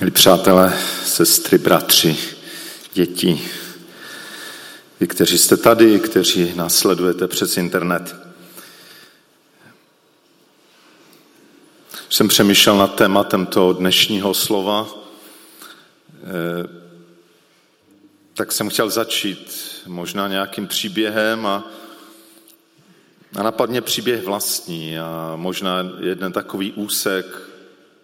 Milí přátelé, sestry, bratři, děti, vy, kteří jste tady, kteří nás sledujete přes internet. Jsem přemýšlel nad tématem toho dnešního slova, eh, tak jsem chtěl začít možná nějakým příběhem a, a napadně příběh vlastní a možná jeden takový úsek,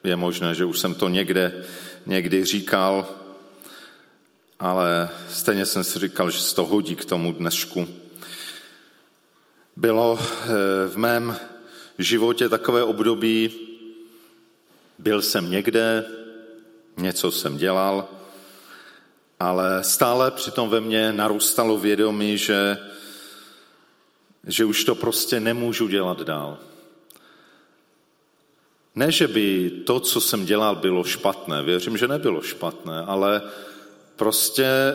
je možné, že už jsem to někde, někdy říkal, ale stejně jsem si říkal, že se to hodí k tomu dnešku. Bylo eh, v mém životě takové období, byl jsem někde, něco jsem dělal, ale stále přitom ve mně narůstalo vědomí, že, že už to prostě nemůžu dělat dál. Ne, že by to, co jsem dělal, bylo špatné. Věřím, že nebylo špatné, ale prostě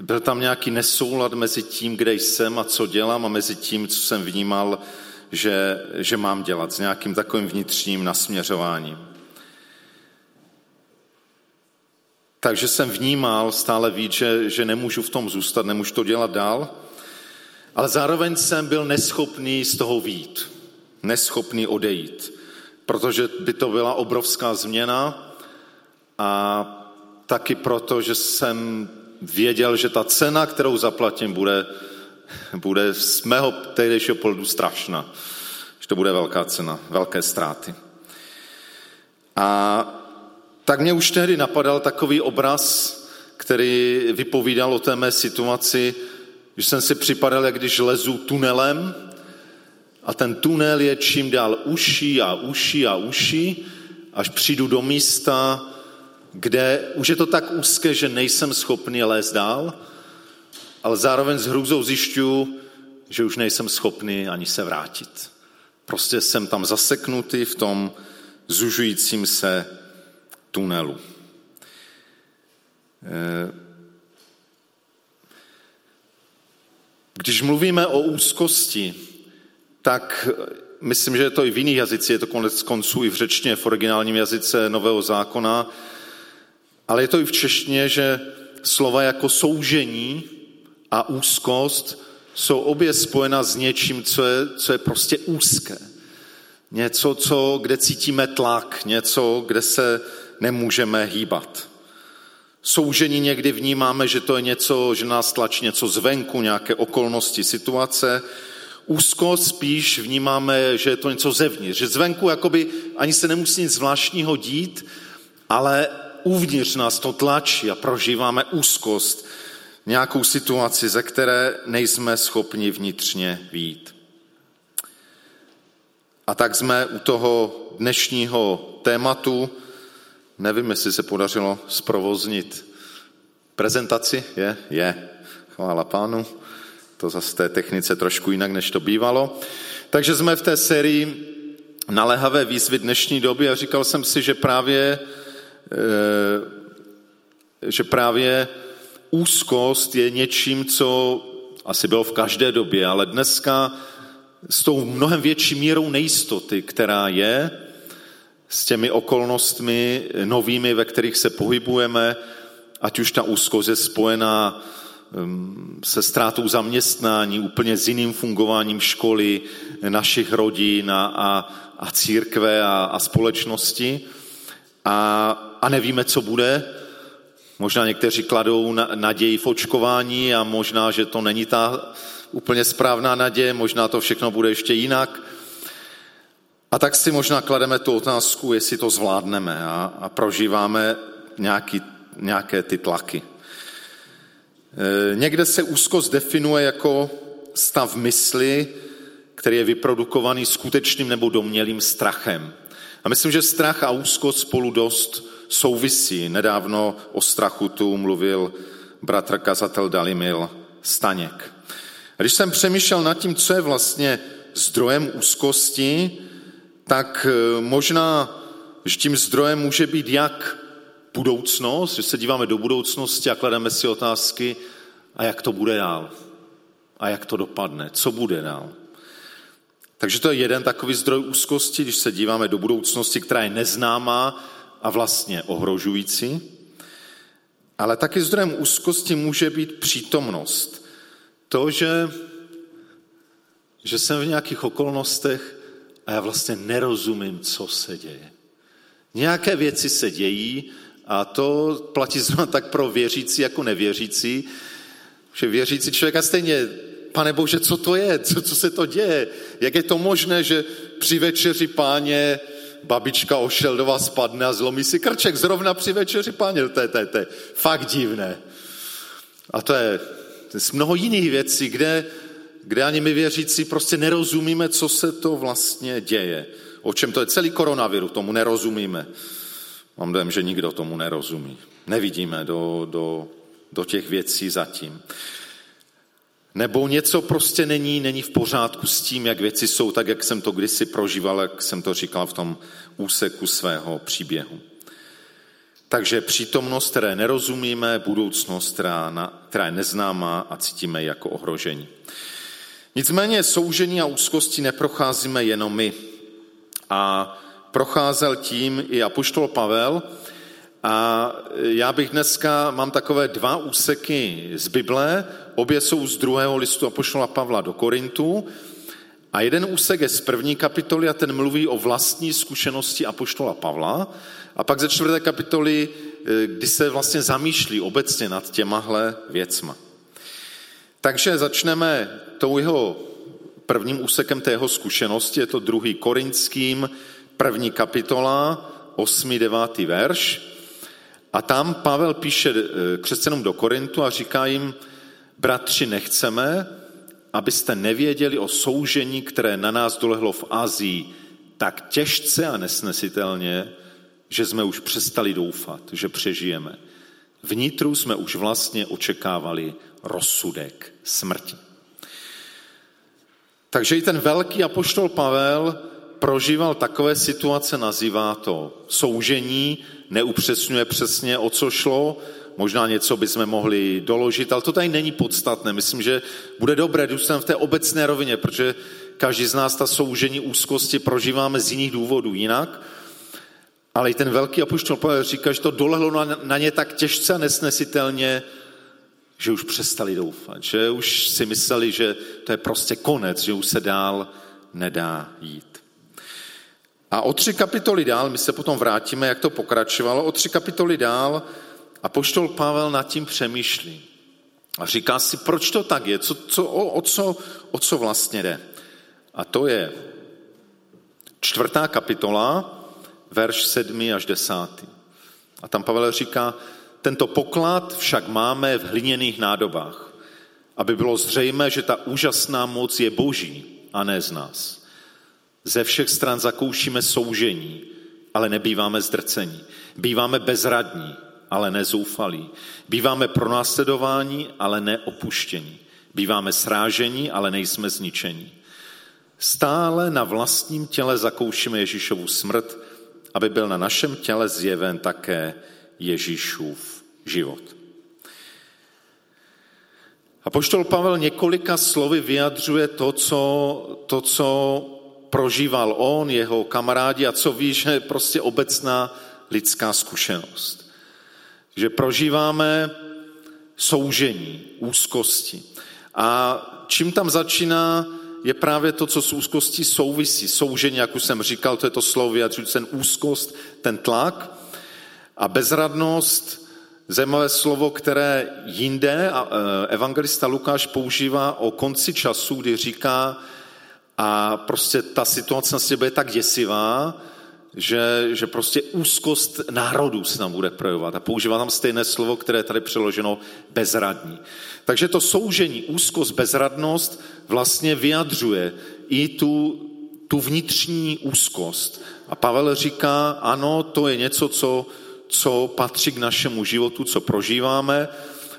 byl tam nějaký nesoulad mezi tím, kde jsem a co dělám a mezi tím, co jsem vnímal, že, že mám dělat s nějakým takovým vnitřním nasměřováním. Takže jsem vnímal stále víc, že, že nemůžu v tom zůstat, nemůžu to dělat dál, ale zároveň jsem byl neschopný z toho výjít neschopný odejít, protože by to byla obrovská změna a taky proto, že jsem věděl, že ta cena, kterou zaplatím, bude, bude z mého tehdejšího pohledu strašná. Že to bude velká cena, velké ztráty. A tak mě už tehdy napadal takový obraz, který vypovídal o té mé situaci, že jsem si připadal, jak když lezu tunelem a ten tunel je čím dál uší a uší a uší, až přijdu do místa, kde už je to tak úzké, že nejsem schopný lézt dál, ale zároveň s hrůzou zjišťuju, že už nejsem schopný ani se vrátit. Prostě jsem tam zaseknutý v tom zužujícím se tunelu. Eh, když mluvíme o úzkosti, tak myslím, že je to i v jiných jazycích, je to konec konců i v řečtině, v originálním jazyce Nového zákona, ale je to i v češtině, že slova jako soužení a úzkost jsou obě spojena s něčím, co je, co je prostě úzké. Něco, co, kde cítíme tlak, něco, kde se nemůžeme hýbat. Soužení někdy vnímáme, že to je něco, že nás tlačí něco zvenku, nějaké okolnosti, situace, úzkost spíš vnímáme, že je to něco zevnitř, že zvenku jakoby ani se nemusí nic zvláštního dít, ale uvnitř nás to tlačí a prožíváme úzkost, nějakou situaci, ze které nejsme schopni vnitřně výjít. A tak jsme u toho dnešního tématu, nevím, jestli se podařilo zprovoznit prezentaci, je? Je. Chvála pánu to zase té technice trošku jinak, než to bývalo. Takže jsme v té sérii naléhavé výzvy dnešní doby a říkal jsem si, že právě, eh, že právě úzkost je něčím, co asi bylo v každé době, ale dneska s tou mnohem větší mírou nejistoty, která je, s těmi okolnostmi novými, ve kterých se pohybujeme, ať už ta úzkost je spojená se ztrátou zaměstnání, úplně s jiným fungováním školy, našich rodin a, a, a církve a, a společnosti. A, a nevíme, co bude. Možná někteří kladou na, naději v očkování a možná, že to není ta úplně správná naděje, možná to všechno bude ještě jinak. A tak si možná klademe tu otázku, jestli to zvládneme a, a prožíváme nějaký, nějaké ty tlaky. Eh, někde se úzkost definuje jako stav mysli, který je vyprodukovaný skutečným nebo domělým strachem. A myslím, že strach a úzkost spolu dost souvisí. Nedávno o strachu tu mluvil bratr kazatel Dalimil Staněk. A když jsem přemýšlel nad tím, co je vlastně zdrojem úzkosti, tak eh, možná, že tím zdrojem může být jak budoucnost, že se díváme do budoucnosti a klademe si otázky, a jak to bude dál. A jak to dopadne, co bude dál. Takže to je jeden takový zdroj úzkosti, když se díváme do budoucnosti, která je neznámá a vlastně ohrožující, ale taky zdrojem úzkosti může být přítomnost. To, že, že jsem v nějakých okolnostech a já vlastně nerozumím, co se děje. Nějaké věci se dějí a to platí zrovna tak pro věřící jako nevěřící, že věřící člověk a stejně, pane Bože, co to je, co, co se to děje, jak je to možné, že při večeři páně babička Ošeldová spadne a zlomí si krček zrovna při večeři páně, to je, to je, to je fakt divné. A to je, je mnoho jiných věcí, kde, kde ani my věřící prostě nerozumíme, co se to vlastně děje. O čem to je celý koronaviru, tomu nerozumíme. Mám dojem, že nikdo tomu nerozumí. Nevidíme do, do, do těch věcí zatím. Nebo něco prostě není, není v pořádku s tím, jak věci jsou, tak jak jsem to kdysi prožíval, jak jsem to říkal v tom úseku svého příběhu. Takže přítomnost, které nerozumíme, budoucnost, která, na, která je neznámá a cítíme jako ohrožení. Nicméně soužení a úzkosti neprocházíme jenom my. A procházel tím i apoštol Pavel. A já bych dneska, mám takové dva úseky z Bible, obě jsou z druhého listu apoštola Pavla do Korintu. A jeden úsek je z první kapitoly a ten mluví o vlastní zkušenosti apoštola Pavla. A pak ze čtvrté kapitoly, eh, kdy se vlastně zamýšlí obecně nad těmahle věcma. Takže začneme tou jeho prvním úsekem té jeho zkušenosti, je to druhý korinským, první kapitola, 8. 9. verš. A tam Pavel píše eh, křesťanům do Korintu a říká jim, bratři, nechceme, abyste nevěděli o soužení, které na nás dolehlo v Azii tak těžce a nesnesitelně, že jsme už přestali doufat, že přežijeme. Vnitru jsme už vlastně očekávali rozsudek smrti. Takže i ten velký apoštol Pavel prožíval takové situace, nazývá to soužení, neupřesňuje přesně, o co šlo, možná něco bychom mohli doložit, ale to tady není podstatné. Myslím, že bude dobré, když v té obecné rovině, protože každý z nás ta soužení úzkosti prožíváme z jiných důvodů jinak, ale i ten velký apoštol Pavel říká, že to dolehlo na, na ně tak těžce a nesnesitelně, že už přestali doufat, že už si mysleli, že to je prostě konec, že už se dál nedá jít. A o tři kapitoly dál, my se potom vrátíme, jak to pokračovalo, o tři kapitoly dál a poštol Pavel nad tím přemýšlí. A říká si, proč to tak je, co, co, o, o, co, o co vlastně jde. A to je čtvrtá kapitola, verš sedmý až desátý. A tam Pavel říká, tento poklad však máme v hliněných nádobách, aby bylo zřejmé, že ta úžasná moc je boží a ne z nás. Ze všech stran zakoušíme soužení, ale nebýváme zdrcení. Býváme bezradní, ale nezoufalí. Býváme pronásledováni, ale neopuštění. Býváme srážení, ale nejsme zničení. Stále na vlastním těle zakoušíme Ježíšovu smrt, aby byl na našem těle zjeven také Ježíšův život. A poštol Pavel několika slovy vyjadřuje to co, to, co prožíval on, jeho kamarádi a co ví, že je prostě obecná lidská zkušenost. Že prožíváme soužení, úzkosti. A čím tam začíná, je právě to, co s úzkostí souvisí. Soužení, jak už jsem říkal, to je to slovo vyjadřující ten úzkost, ten tlak. A bezradnost, zajímavé slovo, které jinde a e, evangelista Lukáš používá o konci času, kdy říká, a prostě ta situace na sebe je tak děsivá, že, že prostě úzkost národů se tam bude projevovat. A používá tam stejné slovo, které je tady přeloženo bezradní. Takže to soužení, úzkost, bezradnost vlastně vyjadřuje i tu, tu vnitřní úzkost. A Pavel říká, ano, to je něco, co, co patří k našemu životu, co prožíváme.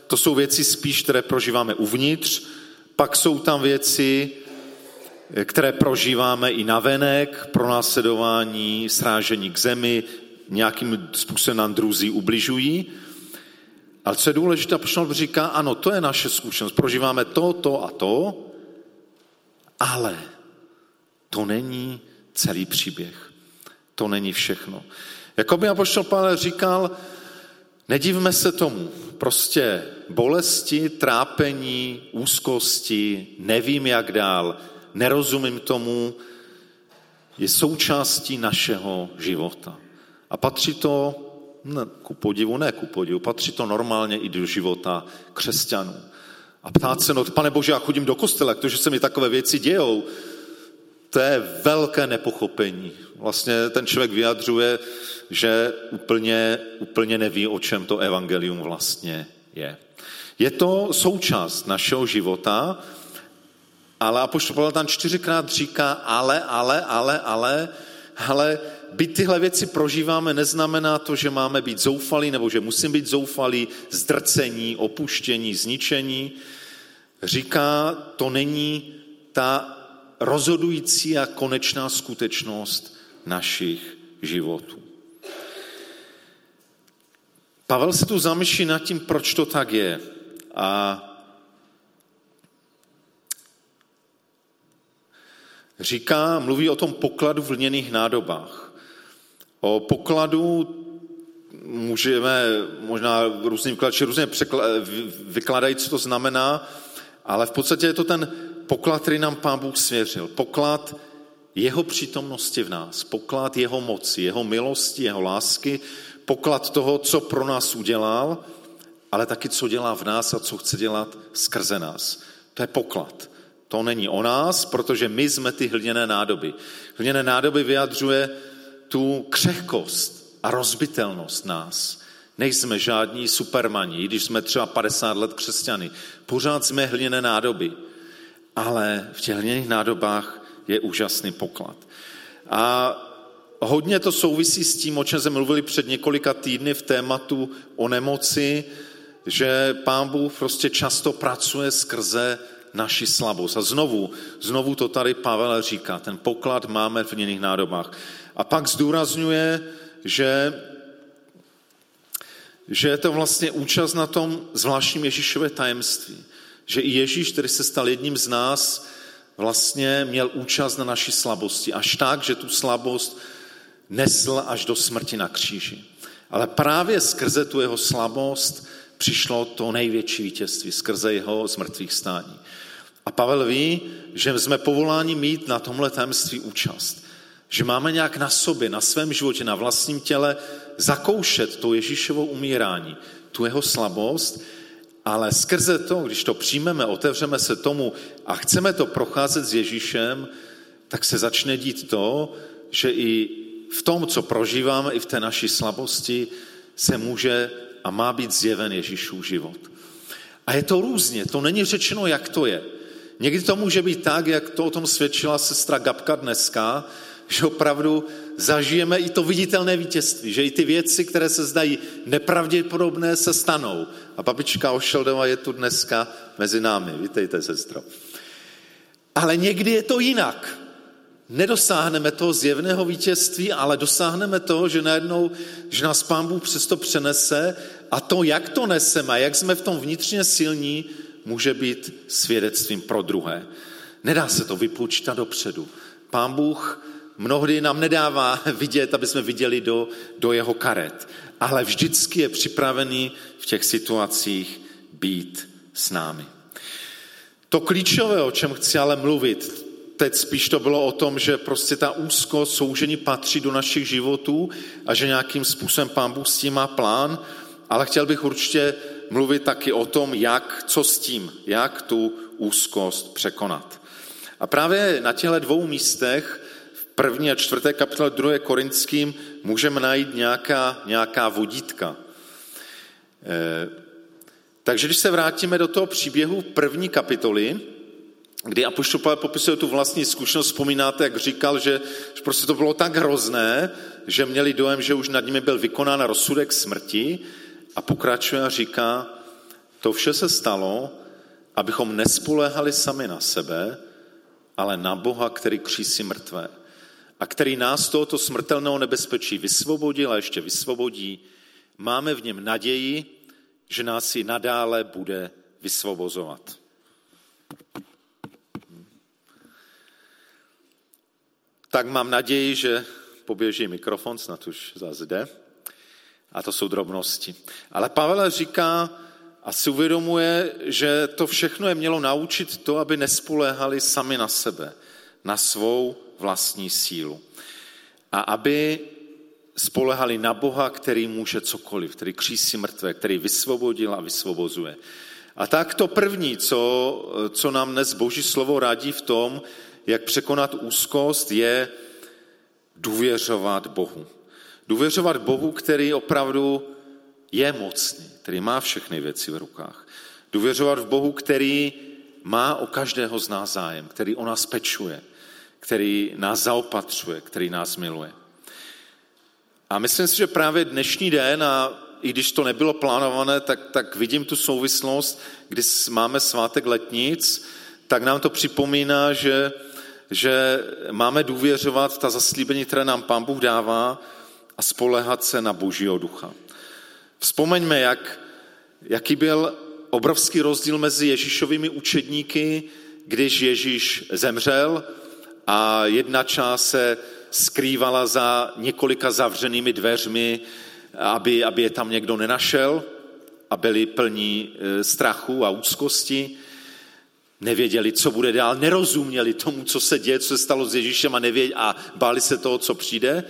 To jsou věci spíš, které prožíváme uvnitř. Pak jsou tam věci, které prožíváme i navenek, pronásledování, srážení k zemi, nějakým způsobem nám druzí ubližují. Ale co je důležité, Apoštol říká, ano, to je naše zkušenost, prožíváme to, to a to, ale to není celý příběh. To není všechno. Jako by apoštol Pavel říkal, nedívme se tomu, prostě bolesti, trápení, úzkosti, nevím jak dál, nerozumím tomu, je součástí našeho života. A patří to, ne, ku podivu, ne ku podivu, patří to normálně i do života křesťanů. A ptát se, no pane Bože, já chodím do kostela, to, že se mi takové věci dějou, to je velké nepochopení. Vlastně ten člověk vyjadřuje, že úplně, úplně neví, o čem to evangelium vlastně je. Je to součást našeho života, ale Apoštol Pavel tam čtyřikrát říká ale, ale, ale, ale, ale být tyhle věci prožíváme neznamená to, že máme být zoufalí nebo že musím být zoufalí, zdrcení, opuštění, zničení. Říká, to není ta rozhodující a konečná skutečnost našich životů. Pavel se tu zamýšlí nad tím, proč to tak je. A říká, mluví o tom pokladu v lněných nádobách. O pokladu můžeme možná různým klači různě vykladají, co to znamená, ale v podstatě je to ten poklad, který nám Pán Bůh svěřil. Poklad jeho přítomnosti v nás, poklad jeho moci, jeho milosti, jeho lásky, poklad toho, co pro nás udělal, ale taky co dělá v nás a co chce dělat skrze nás. To je poklad. To není o nás, protože my jsme ty hliněné nádoby. Hliněné nádoby vyjadřuje tu křehkost a rozbitelnost nás. Nejsme žádní supermani, i když jsme třeba 50 let křesťany. Pořád jsme hliněné nádoby. Ale v těch hliněných nádobách je úžasný poklad. A hodně to souvisí s tím, o čem jsme mluvili před několika týdny v tématu o nemoci, že Pán Bůh prostě často pracuje skrze naši slabost. A znovu, znovu to tady Pavel říká, ten poklad máme v jiných nádobách. A pak zdůrazňuje, že, že je to vlastně účast na tom zvláštním Ježíšové tajemství. Že i Ježíš, který se stal jedním z nás, vlastně měl účast na naší slabosti. Až tak, že tu slabost nesl až do smrti na kříži. Ale právě skrze tu jeho slabost přišlo to největší vítězství, skrze jeho zmrtvých stání. A Pavel ví, že jsme povoláni mít na tomhle tajemství účast. Že máme nějak na sobě, na svém životě, na vlastním těle zakoušet to Ježíšovo umírání, tu jeho slabost, ale skrze to, když to přijmeme, otevřeme se tomu a chceme to procházet s Ježíšem, tak se začne dít to, že i v tom, co prožíváme, i v té naší slabosti, se může a má být zjeven Ježíšův život. A je to různě, to není řečeno, jak to je. Někdy to může být tak, jak to o tom svědčila sestra Gabka dneska, že opravdu zažijeme i to viditelné vítězství, že i ty věci, které se zdají nepravděpodobné, se stanou. A babička Ošeldova je tu dneska mezi námi. Vítejte, sestro. Ale někdy je to jinak. Nedosáhneme toho zjevného vítězství, ale dosáhneme toho, že najednou, že nás Pán Bůh přesto přenese a to, jak to neseme jak jsme v tom vnitřně silní, může být svědectvím pro druhé. Nedá se to vypočítat dopředu. Pán Bůh mnohdy nám nedává vidět, aby jsme viděli do, do jeho karet, ale vždycky je připravený v těch situacích být s námi. To klíčové, o čem chci ale mluvit, teď spíš to bylo o tom, že prostě ta úzko soužení patří do našich životů a že nějakým způsobem Pán Bůh s tím má plán, ale chtěl bych určitě mluvit taky o tom, jak, co s tím, jak tu úzkost překonat. A právě na těchto dvou místech, v první a čtvrté kapitole 2. Korinským, můžeme najít nějaká, nějaká vodítka. E, takže když se vrátíme do toho příběhu první kapitoly, kdy Apoštol Pavel popisuje tu vlastní zkušenost, vzpomínáte, jak říkal, že, že prostě to bylo tak hrozné, že měli dojem, že už nad nimi byl vykonán rozsudek smrti a pokračuje a říká, to vše se stalo, abychom nespoléhali sami na sebe, ale na Boha, který křísí mrtvé a který nás tohoto smrtelného nebezpečí vysvobodil a ještě vysvobodí. Máme v něm naději, že nás i nadále bude vysvobozovat. Tak mám naději, že poběží mikrofon, snad už zase jde. A to jsou drobnosti. Ale Pavel říká a si uvědomuje, že to všechno je mělo naučit to, aby nespoléhali sami na sebe, na svou vlastní sílu. A aby spolehali na Boha, který může cokoliv, který křísí mrtvé, který vysvobodil a vysvobozuje. A tak to první, co, co nám dnes Boží slovo radí v tom, jak překonat úzkost, je důvěřovat Bohu. Důvěřovat Bohu, který opravdu je mocný, který má všechny věci v rukách. Důvěřovat v Bohu, který má o každého z nás zájem, který o nás pečuje, který nás zaopatřuje, který nás miluje. A myslím si, že právě dnešní den, a i když to nebylo plánované, tak, tak vidím tu souvislost, kdy máme svátek letnic, tak nám to připomíná, že, že máme důvěřovat ta zaslíbení, které nám Pán Bůh dává a spolehat se na Božího ducha. Vzpomeňme, jak, jaký byl obrovský rozdíl mezi Ježíšovými učedníky, když Ježíš zemřel a jedna část se skrývala za několika zavřenými dveřmi, aby, aby je tam někdo nenašel a byli plní e, strachu a úzkosti. Nevěděli, co bude dál, nerozuměli tomu, co se děje, co se stalo s Ježíšem a, nevěděli, a báli se toho, co přijde.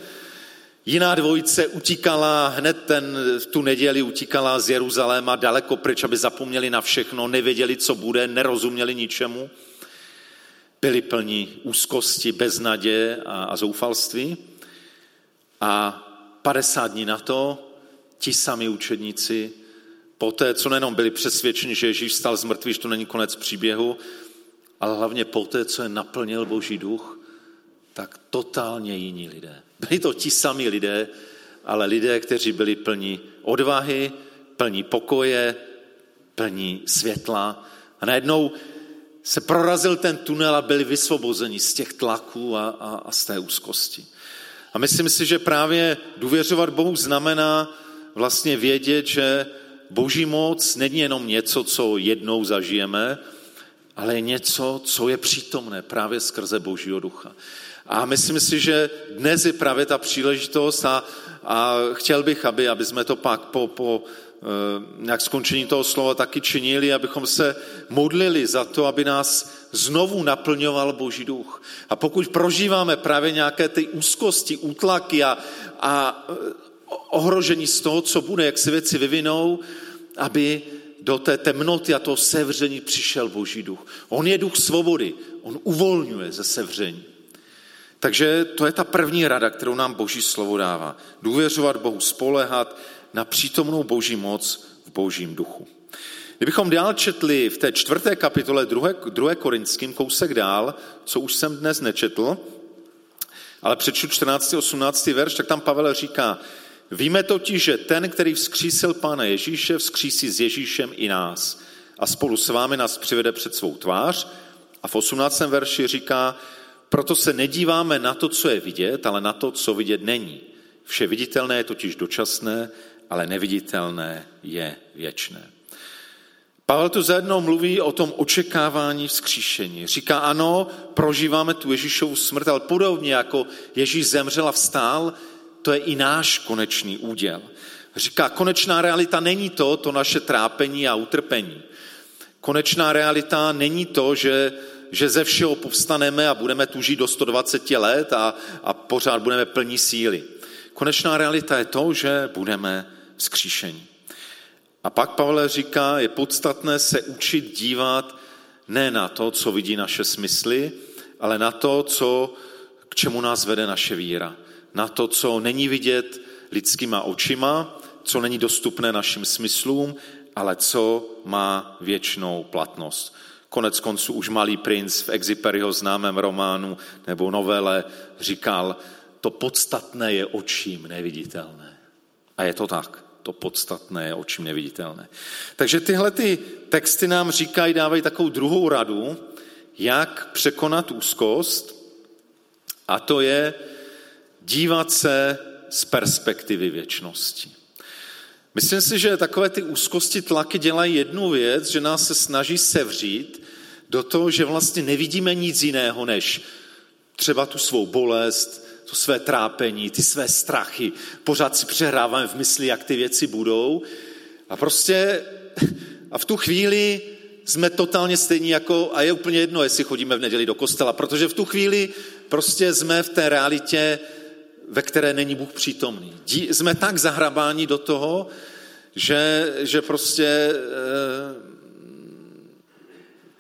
Jiná dvojice utíkala hned ten, v tu neděli utíkala z Jeruzaléma daleko pryč, aby zapomněli na všechno, nevěděli, co bude, nerozuměli ničemu byli plní úzkosti, beznaděje a, a zoufalství. A 50 dní na to ti sami učedníci, poté, co nejenom byli přesvědčeni, že Ježíš stal z mrtvých, že to není konec příběhu, ale hlavně poté, co je naplnil Boží duch, tak totálně jiní lidé. Byli to ti sami lidé, ale lidé, kteří byli plní odvahy, plní pokoje, plní světla. A najednou se prorazil ten tunel a byli vysvobozeni z těch tlaků a, a, a z té úzkosti. A myslím si, že právě důvěřovat Bohu znamená vlastně vědět, že boží moc není jenom něco, co jednou zažijeme, ale je něco, co je přítomné právě skrze božího ducha. A myslím si, že dnes je právě ta příležitost a, a chtěl bych, aby, aby jsme to pak po, po Eh, nějak skončení toho slova taky činili, abychom se modlili za to, aby nás znovu naplňoval Boží duch. A pokud prožíváme právě nějaké ty úzkosti, útlaky a, a eh, ohrožení z toho, co bude, jak se věci vyvinou, aby do té temnoty a toho sevření přišel Boží duch. On je duch svobody, on uvolňuje ze sevření. Takže to je ta první rada, kterou nám Boží slovo dává. Důvěřovat Bohu, spolehat, na přítomnou boží moc v božím duchu. Kdybychom dál četli v té čtvrté kapitole druhé, druhé korinským kousek dál, co už jsem dnes nečetl, ale přečtu 14. 18. verš, tak tam Pavel říká, víme totiž, že ten, který vzkřísil Pána Ježíše, vzkřísí s Ježíšem i nás a spolu s vámi nás přivede před svou tvář. A v 18. verši říká, proto se nedíváme na to, co je vidět, ale na to, co vidět není. Vše viditelné je totiž dočasné ale neviditelné je věčné. Pavel tu zajednou mluví o tom očekávání vzkříšení. Říká, ano, prožíváme tu Ježíšovu smrt, ale podobně jako Ježíš zemřel a vstál, to je i náš konečný úděl. Říká, konečná realita není to, to naše trápení a utrpení. Konečná realita není to, že, že ze všeho povstaneme a budeme tu žít do 120 let a, a pořád budeme plní síly. Konečná realita je to, že budeme vzkříšení. A pak Pavel říká, je podstatné se učit dívat ne na to, co vidí naše smysly, ale na to, co, k čemu nás vede naše víra. Na to, co není vidět lidskýma očima, co není dostupné našim smyslům, ale co má věčnou platnost. Konec konců už malý princ v Exiperiho známém románu nebo novele říkal, to podstatné je očím neviditelné. A je to tak. To podstatné je očím neviditelné. Takže tyhle ty texty nám říkají, dávají takovou druhou radu, jak překonat úzkost, a to je dívat se z perspektivy věčnosti. Myslím si, že takové ty úzkosti, tlaky dělají jednu věc, že nás se snaží sevřít do toho, že vlastně nevidíme nic jiného, než třeba tu svou bolest, to své trápení, ty své strachy. Pořád si přehráváme v mysli, jak ty věci budou. A prostě a v tu chvíli jsme totálně stejní jako, a je úplně jedno, jestli chodíme v neděli do kostela, protože v tu chvíli prostě jsme v té realitě, ve které není Bůh přítomný. Jsme tak zahrabáni do toho, že, že prostě e,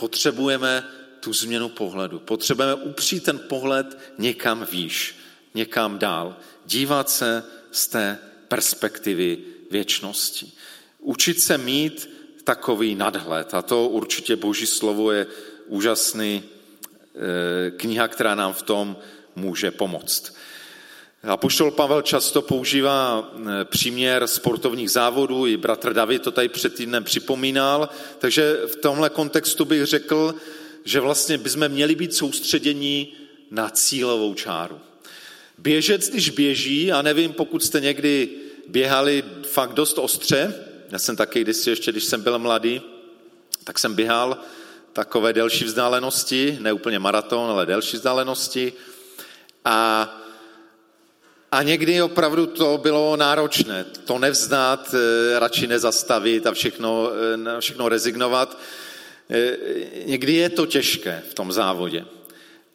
potřebujeme tu změnu pohledu. Potřebujeme upřít ten pohled někam výš, někam dál. Dívat se z té perspektivy věčnosti. Učit se mít takový nadhled. A to určitě Boží slovo je úžasný e, kniha, která nám v tom může pomoct. A poštol Pavel často používá e, příměr sportovních závodů, i bratr David to tady před týdnem připomínal, takže v tomhle kontextu bych řekl, že vlastně bychom měli být soustředění na cílovou čáru. Běžec, když běží, a nevím, pokud jste někdy běhali fakt dost ostře, já jsem taky když ještě, když jsem byl mladý, tak jsem běhal takové delší vzdálenosti, ne úplně maraton, ale delší vzdálenosti. A, a někdy opravdu to bylo náročné. To nevzdát, eh, radši nezastavit a všechno, eh, všechno rezignovat. Eh, někdy je to těžké v tom závodě.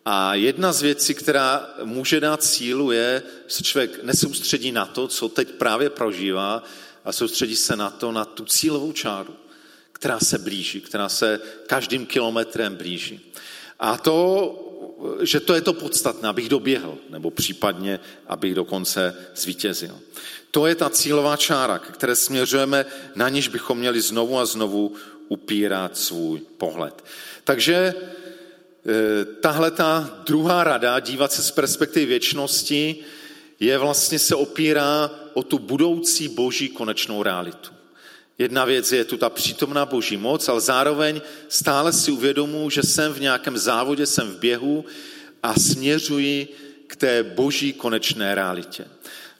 A jedna z věcí, která může dát sílu, je, že se člověk nesoustředí na to, co teď právě prožívá, a soustředí se na to, na tu cílovou čáru, která se blíží, která se každým kilometrem blíží. A to, že to je to podstatné, abych doběhl, nebo případně, abych dokonce zvítězil. To je ta cílová čára, které směřujeme, na níž bychom měli znovu a znovu upírat svůj pohled. Takže e, tahle ta druhá rada, dívat se z perspektivy věčnosti, je vlastně se opírá o tu budoucí boží konečnou realitu. Jedna věc je tu ta přítomná boží moc, ale zároveň stále si uvědomuji, že jsem v nějakém závodě, jsem v běhu a směřuji k té boží konečné realitě.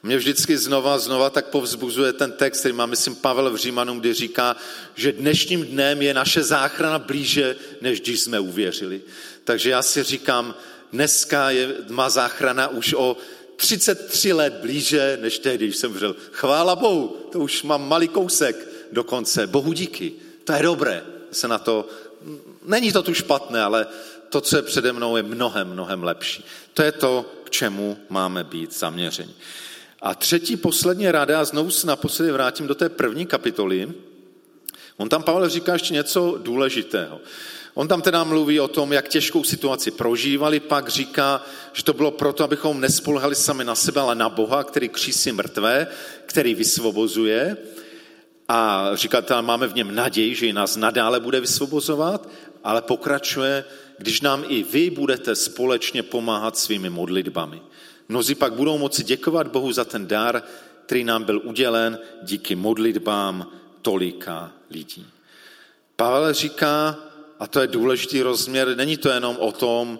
Mě vždycky znova, znova tak povzbuzuje ten text, který má, myslím, Pavel v Římanům, kdy říká, že dnešním dnem je naše záchrana blíže, než když jsme uvěřili. Takže já si říkám, dneska je, má záchrana už o 33 let blíže, než tehdy, když jsem vřel. Chvála Bohu, to už mám malý kousek dokonce. Bohu díky, to je dobré. Se na to, není to tu špatné, ale to, co je přede mnou, je mnohem, mnohem lepší. To je to, k čemu máme být zaměřeni. A třetí, poslední rada, a znovu se naposledy vrátím do té první kapitoly, on tam Pavel říká ještě něco důležitého. On tam teda mluví o tom, jak těžkou situaci prožívali, pak říká, že to bylo proto, abychom nespolhali sami na sebe, ale na Boha, který křísí mrtvé, který vysvobozuje. A říká, máme v něm naději, že nás nadále bude vysvobozovat, ale pokračuje, když nám i vy budete společně pomáhat svými modlitbami. Mnozí pak budou moci děkovat Bohu za ten dar, který nám byl udělen díky modlitbám tolika lidí. Pavel říká, a to je důležitý rozměr, není to jenom o tom,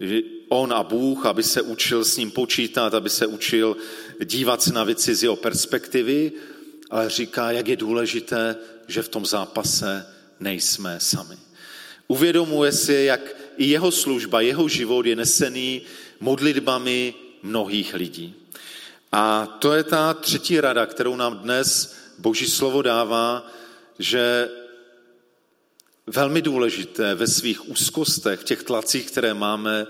že on a Bůh, aby se učil s ním počítat, aby se učil dívat se na věci z jeho perspektivy, ale říká, jak je důležité, že v tom zápase nejsme sami. Uvědomuje si, jak i jeho služba, jeho život je nesený modlitbami mnohých lidí. A to je ta třetí rada, kterou nám dnes Boží slovo dává, že velmi důležité ve svých úzkostech, v těch tlacích, které máme,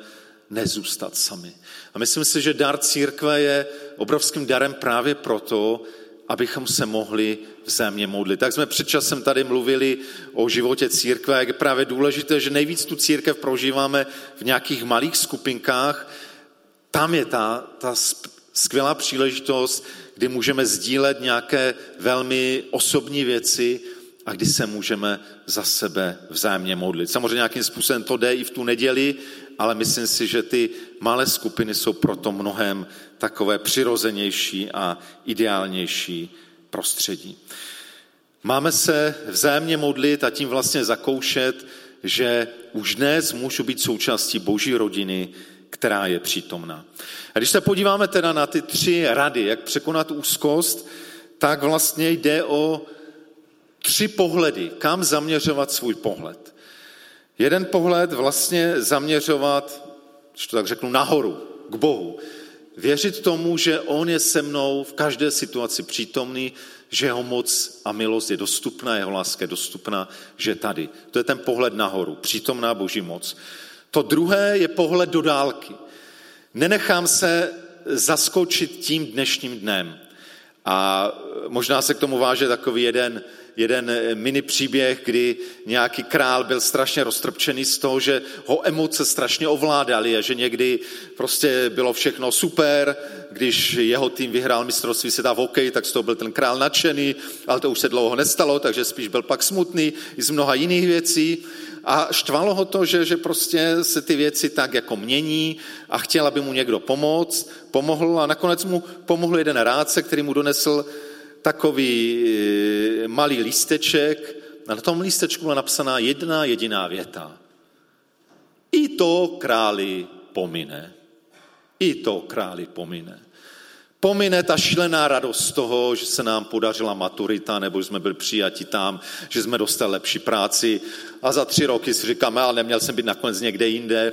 nezůstat sami. A myslím si, že dar církve je obrovským darem právě proto, abychom se mohli vzájemně modlit. Tak jsme před časem tady mluvili o životě církve, jak je právě důležité, že nejvíc tu církev prožíváme v nějakých malých skupinkách. Tam je ta, ta skvělá příležitost, kdy můžeme sdílet nějaké velmi osobní věci, a kdy se můžeme za sebe vzájemně modlit. Samozřejmě nějakým způsobem to jde i v tu neděli, ale myslím si, že ty malé skupiny jsou proto mnohem takové přirozenější a ideálnější prostředí. Máme se vzájemně modlit a tím vlastně zakoušet, že už dnes můžu být součástí boží rodiny, která je přítomná. A když se podíváme teda na ty tři rady, jak překonat úzkost, tak vlastně jde o tři pohledy, kam zaměřovat svůj pohled. Jeden pohled vlastně zaměřovat, když to tak řeknu, nahoru, k Bohu. věřit tomu, že on je se mnou v každé situaci přítomný, že jeho moc a milost je dostupná, jeho láska je dostupná, že je tady. To je ten pohled nahoru, přítomná boží moc. To druhé je pohled do dálky. Nenechám se zaskočit tím dnešním dnem. A možná se k tomu váže takový jeden, jeden mini příběh, kdy nějaký král byl strašně roztrpčený z toho, že ho emoce strašně ovládaly a že někdy prostě bylo všechno super, když jeho tým vyhrál mistrovství světa v hokeji, tak z toho byl ten král nadšený, ale to už se dlouho nestalo, takže spíš byl pak smutný i z mnoha jiných věcí. A štvalo ho to, že, že prostě se ty věci tak jako mění a chtěl, aby mu někdo pomoct, pomohl a nakonec mu pomohl jeden rádce, který mu donesl takový e, malý lísteček. Na tom lístečku byla napsaná jedna jediná věta. I to králi pomine. I to králi pomine. Pomine ta šílená radost z toho, že se nám podařila maturita, nebo jsme byli přijati tam, že jsme dostali lepší práci a za tři roky si říkáme, ale neměl jsem být nakonec někde jinde.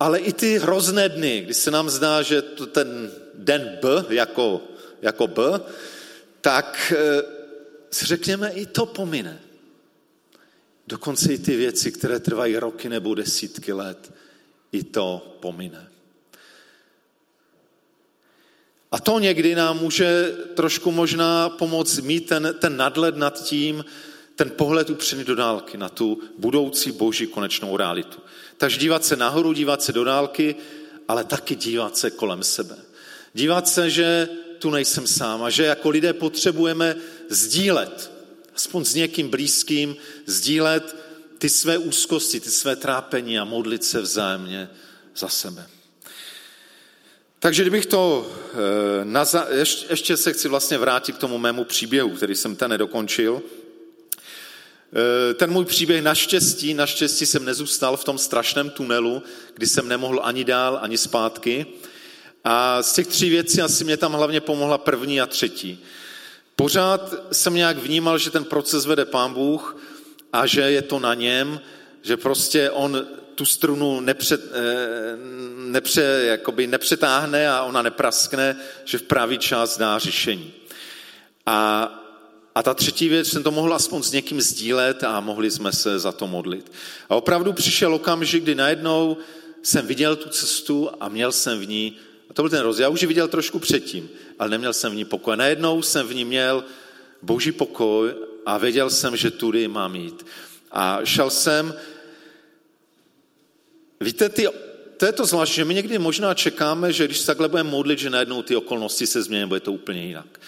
Ale i ty hrozné dny, kdy se nám zdá, že ten den B jako, jako B, tak eh, si řekněme, i to pomine. Dokonce i ty věci, které trvají roky nebo desítky let, i to pomine. A to někdy nám může trošku možná pomoct mít ten, ten nadhled nad tím, ten pohled upřený do dálky na tu budoucí boží konečnou realitu. Takže dívat se nahoru, dívat se do dálky, ale taky dívat se kolem sebe. Dívat se, že tu nejsem sám a že jako lidé potřebujeme sdílet, aspoň s někým blízkým, sdílet ty své úzkosti, ty své trápení a modlit se vzájemně za sebe. Takže kdybych to, eh, ještě se chci vlastně vrátit k tomu mému příběhu, který jsem ten nedokončil. Eh, ten můj příběh naštěstí, naštěstí jsem nezůstal v tom strašném tunelu, kdy jsem nemohl ani dál, ani zpátky. A z těch tří věcí asi mě tam hlavně pomohla první a třetí. Pořád jsem nějak vnímal, že ten proces vede pán Bůh a že je to na něm, že prostě on tu strunu nepřed, eh, nepře, jakoby nepřetáhne a ona nepraskne, že v pravý čas dá řešení. A, a ta třetí věc, jsem to mohl aspoň s někým sdílet a mohli jsme se za to modlit. A opravdu přišel okamžik, kdy najednou jsem viděl tu cestu a měl jsem v ní, a to byl ten rozdíl, já už ji viděl trošku předtím, ale neměl jsem v ní pokoj. Najednou jsem v ní měl boží pokoj a věděl jsem, že tudy mám jít. A šel jsem, víte, ty to je to zvláštní, že my někdy možná čekáme, že když se takhle budeme modlit, že najednou ty okolnosti se změní, bude to úplně jinak.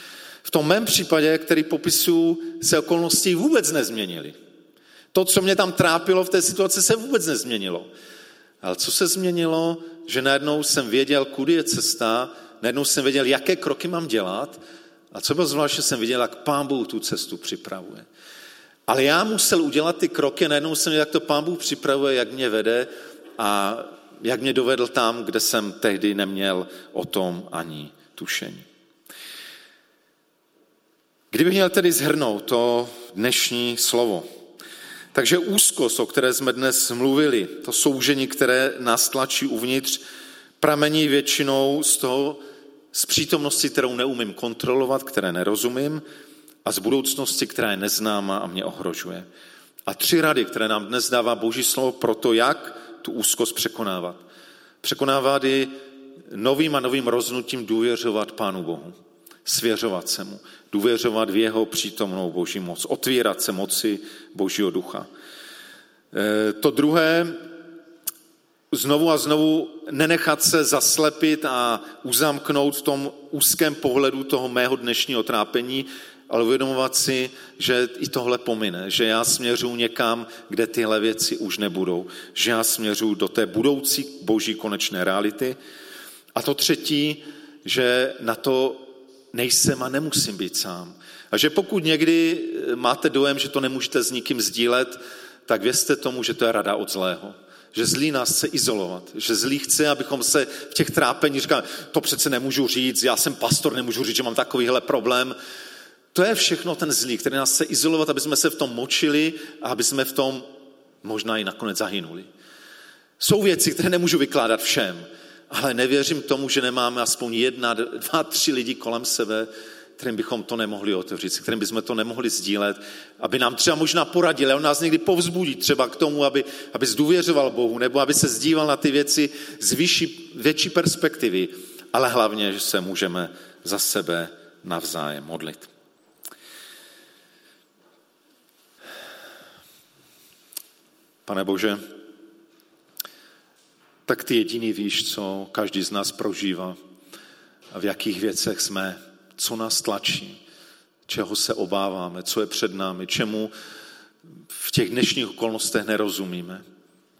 V tom mém případě, který popisuju, se okolnosti vůbec nezměnily. To, co mě tam trápilo v té situaci, se vůbec nezměnilo. Ale co se změnilo, že najednou jsem věděl, kudy je cesta, najednou jsem věděl, jaké kroky mám dělat a co bylo zvláštně, jsem viděl, jak pán Bůh tu cestu připravuje. Ale já musel udělat ty kroky, najednou jsem věděl, jak to pán Bůh připravuje, jak mě vede a jak mě dovedl tam, kde jsem tehdy neměl o tom ani tušení. Kdybych měl tedy zhrnout to dnešní slovo, takže úzkost, o které jsme dnes mluvili, to soužení, které nás tlačí uvnitř, pramení většinou z toho, z přítomnosti, kterou neumím kontrolovat, které nerozumím, a z budoucnosti, která je neznáma a mě ohrožuje. A tři rady, které nám dnes dává Boží slovo pro to, jak tu úzkost překonávat. Překonávat ji novým a novým roznutím důvěřovat Pánu Bohu. Svěřovat se mu. Důvěřovat v jeho přítomnou Boží moc. Otvírat se moci Božího ducha. E, to druhé, znovu a znovu nenechat se zaslepit a uzamknout v tom úzkém pohledu toho mého dnešního trápení, ale uvědomovat si, že i tohle pomine, že já směřuji někam, kde tyhle věci už nebudou, že já směřuji do té budoucí boží konečné reality. A to třetí, že na to nejsem a nemusím být sám. A že pokud někdy máte dojem, že to nemůžete s nikým sdílet, tak vězte tomu, že to je rada od zlého. Že zlý nás chce izolovat, že zlý chce, abychom se v těch trápení říkali, to přece nemůžu říct, já jsem pastor, nemůžu říct, že mám takovýhle problém. To je všechno ten zlý, který nás chce izolovat, aby jsme se v tom močili a aby jsme v tom možná i nakonec zahynuli. Jsou věci, které nemůžu vykládat všem, ale nevěřím tomu, že nemáme aspoň jedna, dva, tři lidi kolem sebe, kterým bychom to nemohli otevřít, kterým bychom to nemohli sdílet, aby nám třeba možná poradili, on nás někdy povzbudí třeba k tomu, aby, aby zdůvěřoval Bohu, nebo aby se zdíval na ty věci z vyšší, větší perspektivy, ale hlavně, že se můžeme za sebe navzájem modlit. Pane Bože, tak ty jediný víš, co každý z nás prožívá v jakých věcech jsme, co nás tlačí, čeho se obáváme, co je před námi, čemu v těch dnešních okolnostech nerozumíme,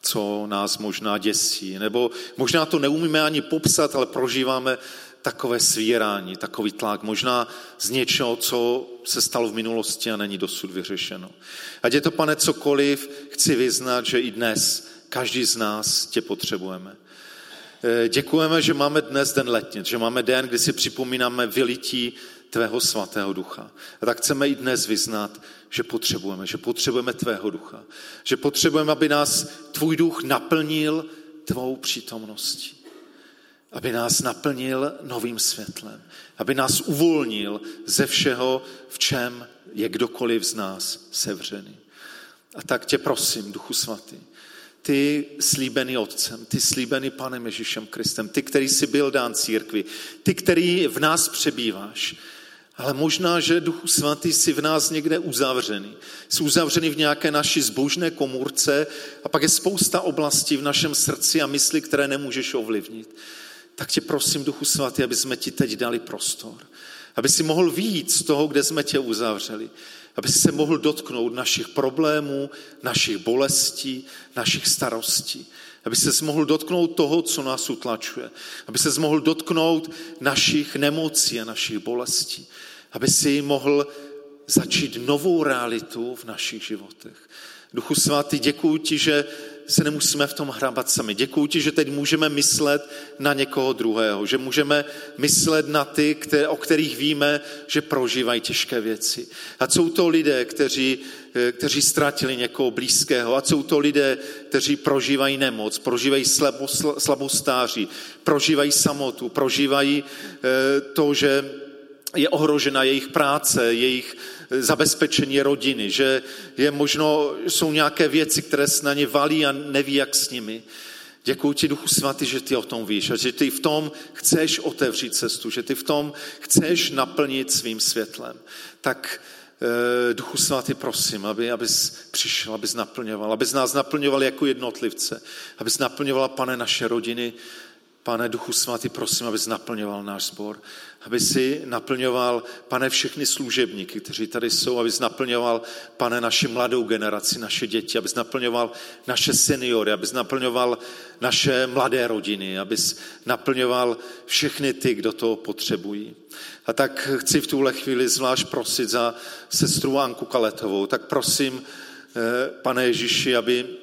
co nás možná děsí, nebo možná to neumíme ani popsat, ale prožíváme takové svírání, takový tlak, možná z něčeho, co se stalo v minulosti a není dosud vyřešeno. Ať je to, pane, cokoliv, chci vyznat, že i dnes každý z nás tě potřebujeme. Eh, děkujeme, že máme dnes den letnic, že máme den, kdy si připomínáme vylití tvého svatého ducha. A tak chceme i dnes vyznat, že potřebujeme, že potřebujeme tvého ducha. Že potřebujeme, aby nás tvůj duch naplnil tvou přítomností. Aby nás naplnil novým světlem. Aby nás uvolnil ze všeho, v čem je kdokoliv z nás sevřený. A tak tě prosím, Duchu Svatý, ty slíbený Otcem, ty slíbený Panem Ježíšem Kristem, ty, který jsi byl dán církvi, ty, který v nás přebýváš. Ale možná, že Duchu Svatý jsi v nás někde uzavřený. Jsi uzavřený v nějaké naší zbožné komůrce a pak je spousta oblastí v našem srdci a mysli, které nemůžeš ovlivnit. Tak tě prosím, Duchu Svatý, aby jsme ti teď dali prostor. Aby si mohl výjít z toho, kde jsme tě uzavřeli aby se mohl dotknout našich problémů, našich bolestí, našich starostí. Aby se mohl dotknout toho, co nás utlačuje. Aby se mohl dotknout našich nemocí a našich bolestí. Aby si mohl začít novou realitu v našich životech. Duchu svatý, děkuji ti, že se nemusíme v tom hrabat sami. Děkuji ti, že teď můžeme myslet na někoho druhého, že můžeme myslet na ty, které, o kterých víme, že prožívají těžké věci. A jsou to lidé, kteří, eh, kteří ztratili někoho blízkého, a jsou to lidé, kteří prožívají nemoc, prožívají slabostáří, prožívají samotu, prožívají eh, to, že je ohrožena jejich práce, jejich zabezpečení rodiny, že je možno, jsou nějaké věci, které se na ně valí a neví, jak s nimi. Děkuji ti, Duchu Svatý, že ty o tom víš a že ty v tom chceš otevřít cestu, že ty v tom chceš naplnit svým světlem. Tak eh, Duchu Svatý, prosím, aby, abys přišel, abys naplňoval, abys nás naplňoval jako jednotlivce, abys naplňovala, pane, naše rodiny, Pane Duchu Svatý, prosím, abys naplňoval náš sbor, aby si naplňoval, pane, všechny služebníky, kteří tady jsou, abys naplňoval, pane, naši mladou generaci, naše děti, abys naplňoval naše seniory, abys naplňoval naše mladé rodiny, abys naplňoval všechny ty, kdo to potřebují. A tak chci v tuhle chvíli zvlášť prosit za sestru Anku Kaletovou. Tak prosím, eh, pane Ježíši, aby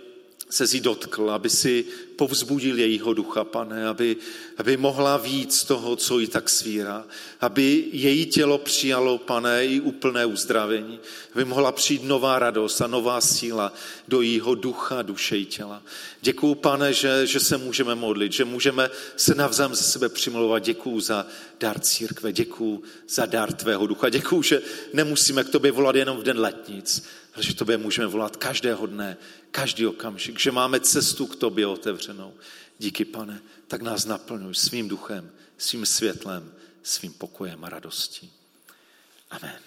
se jí dotkl, aby si povzbudil jejího ducha, pane, aby, aby mohla víc toho, co jí tak svírá. Aby její tělo přijalo, pane, i úplné uzdravení. Aby mohla přijít nová radost a nová síla do jejího ducha, duše i těla. Děkuju, pane, že, že se můžeme modlit, že můžeme se navzájem ze sebe přimlouvat. Děkuju za dar církve, děkuju za dar tvého ducha. Děkuju, že nemusíme k tobě volat jenom v den letnic, ale že tobě můžeme volat každého dne, každý okamžik, že máme cestu k tobě otevřenou. Díky, pane, tak nás naplňuj svým duchem, svým světlem, svým pokojem a radostí. Amen.